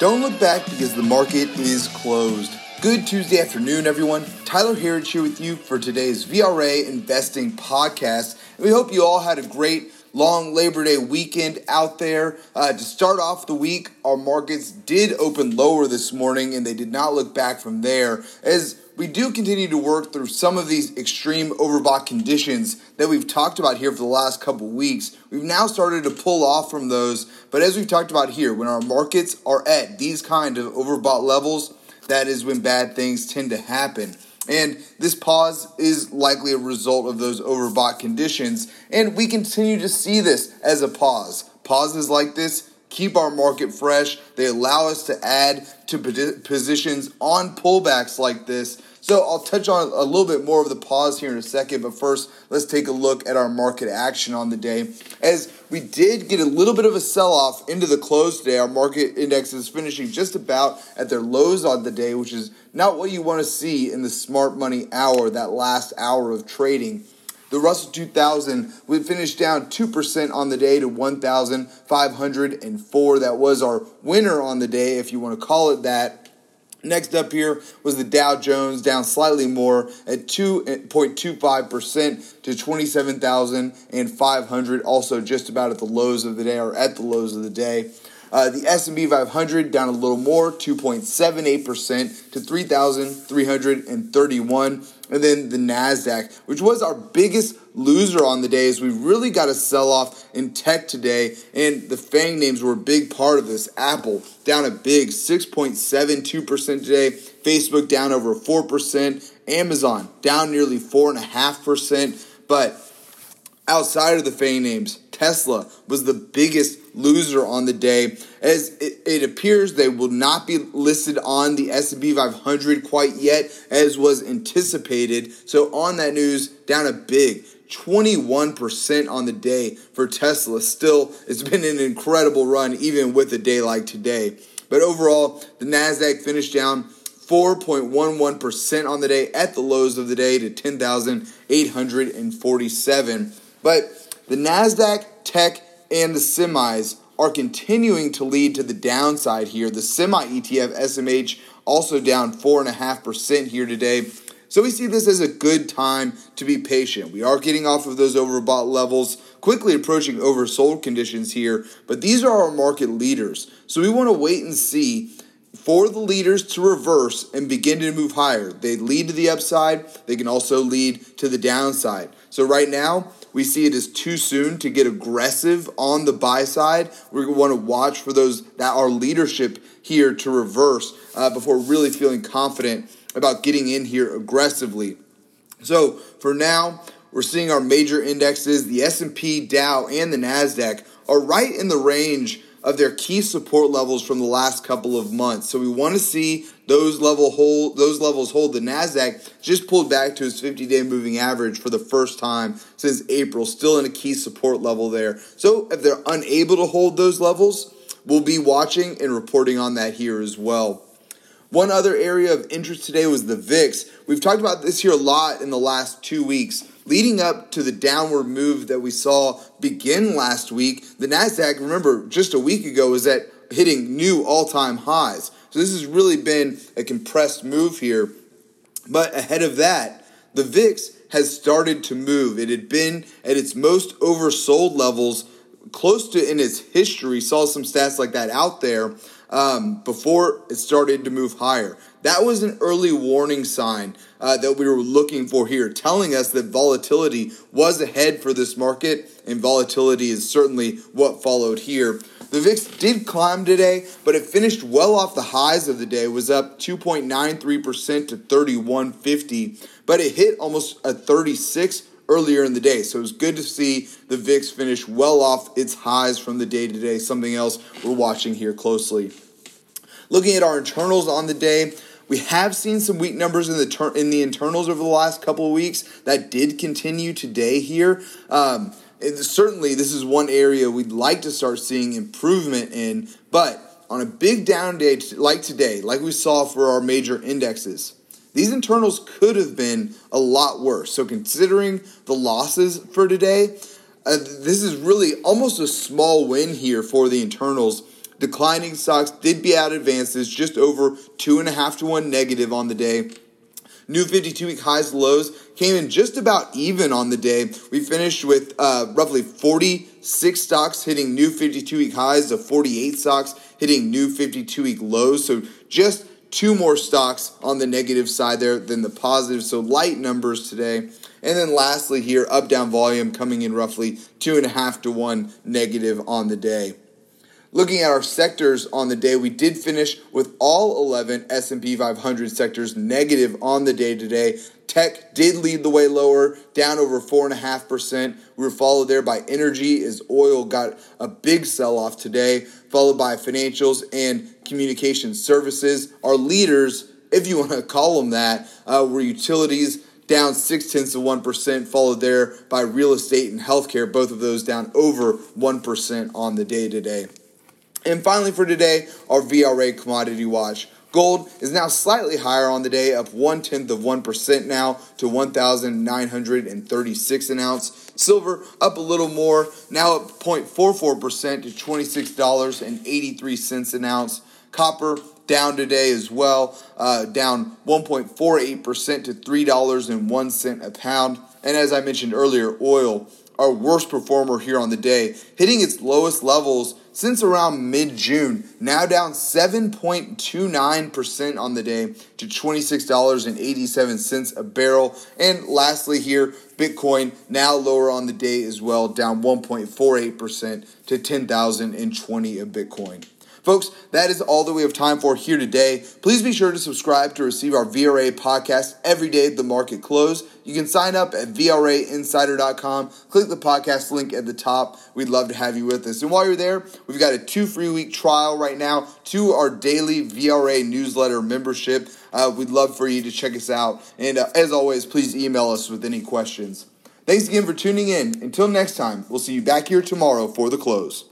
Don't look back because the market is closed. Good Tuesday afternoon, everyone. Tyler Herriage here with you for today's VRA Investing Podcast. We hope you all had a great long Labor Day weekend out there. Uh, to start off the week, our markets did open lower this morning and they did not look back from there as we do continue to work through some of these extreme overbought conditions that we've talked about here for the last couple weeks. We've now started to pull off from those, but as we've talked about here, when our markets are at these kind of overbought levels, that is when bad things tend to happen. And this pause is likely a result of those overbought conditions, and we continue to see this as a pause. Pauses like this keep our market fresh. They allow us to add to positions on pullbacks like this so I'll touch on a little bit more of the pause here in a second, but first let's take a look at our market action on the day. As we did get a little bit of a sell off into the close today, our market index is finishing just about at their lows on the day, which is not what you want to see in the smart money hour, that last hour of trading. The Russell 2000 would finish down 2% on the day to 1,504. That was our winner on the day, if you want to call it that. Next up here was the Dow Jones, down slightly more at 2.25% to 27,500, also just about at the lows of the day or at the lows of the day. Uh, the S&P 500 down a little more, 2.78% to 3,331. And then the NASDAQ, which was our biggest loser on the day, is we really got a sell off in tech today. And the FANG names were a big part of this. Apple down a big 6.72% today. Facebook down over 4%. Amazon down nearly 4.5%. But outside of the FANG names, Tesla was the biggest loser on the day as it, it, appears they will not be listed on the S&P 500 quite yet as was anticipated. So on that news, down a big 21% on the day for Tesla. Still, it's been an incredible run even with a day like today. But overall, the Nasdaq finished down 4.11% on the day at the lows of the day to 10,847. But the Nasdaq, tech, and the semis are continuing to lead to the downside here. The semi ETF SMH also down 4.5% here today. So we see this as a good time to be patient. We are getting off of those overbought levels, quickly approaching oversold conditions here, but these are our market leaders. So we want to wait and see for the leaders to reverse and begin to move higher. They lead to the upside, they can also lead to the downside. So right now, we see it is too soon to get aggressive on the buy side. We want to watch for those that are leadership here to reverse uh, before really feeling confident about getting in here aggressively. So for now, we're seeing our major indexes, the S&P, Dow, and the Nasdaq are right in the range of their key support levels from the last couple of months. So we want to see those level hold those levels hold. The Nasdaq just pulled back to its 50-day moving average for the first time since April, still in a key support level there. So if they're unable to hold those levels, we'll be watching and reporting on that here as well. One other area of interest today was the VIX. We've talked about this here a lot in the last 2 weeks leading up to the downward move that we saw begin last week, the Nasdaq, remember, just a week ago was at hitting new all-time highs. So this has really been a compressed move here. But ahead of that, the VIX has started to move. It had been at its most oversold levels close to in its history. Saw some stats like that out there um, before it started to move higher. That was an early warning sign uh, that we were looking for here, telling us that volatility was ahead for this market, and volatility is certainly what followed here. The VIX did climb today, but it finished well off the highs of the day. It was up 2.93% to 3150, but it hit almost a 36 earlier in the day. So it was good to see the VIX finish well off its highs from the day to day, something else we're watching here closely. Looking at our internals on the day, we have seen some weak numbers in the ter- in the internals over the last couple of weeks. That did continue today here. Um, certainly, this is one area we'd like to start seeing improvement in. But on a big down day like today, like we saw for our major indexes, these internals could have been a lot worse. So, considering the losses for today, uh, this is really almost a small win here for the internals. declining stocks did be out advances, just over two and a half to one negative on the day. New 52 week highs and lows came in just about even on the day. We finished with uh, roughly 46 stocks hitting new 52 week highs of 48 stocks hitting new 52 week lows. So just two more stocks on the negative side there than the positive. So light numbers today. And then lastly, here, up down volume coming in roughly two and a half to one negative on the day. Looking at our sectors on the day, we did finish with all 11 S&P 500 sectors negative on the day today. Tech did lead the way lower, down over 4.5%. We were followed there by energy as oil got a big sell off today, followed by financials and communication services. Our leaders, if you want to call them that, uh, were utilities down six tenths of 1%, followed there by real estate and healthcare, both of those down over 1% on the day today. And finally, for today, our VRA commodity watch. Gold is now slightly higher on the day, up one tenth of 1% now to 1,936 an ounce. Silver up a little more, now up 0.44% to $26.83 an ounce. Copper down today as well, uh, down 1.48% to $3.01 a pound. And as I mentioned earlier, oil, our worst performer here on the day, hitting its lowest levels since around mid June, now down 7.29% on the day to $26.87 a barrel. And lastly, here, Bitcoin now lower on the day as well, down 1.48% to 10,020 a Bitcoin. Folks, that is all that we have time for here today. Please be sure to subscribe to receive our VRA podcast every day at the market close. You can sign up at VRAinsider.com. Click the podcast link at the top. We'd love to have you with us. And while you're there, we've got a two free week trial right now to our daily VRA newsletter membership. Uh, we'd love for you to check us out. And uh, as always, please email us with any questions. Thanks again for tuning in. Until next time, we'll see you back here tomorrow for the close.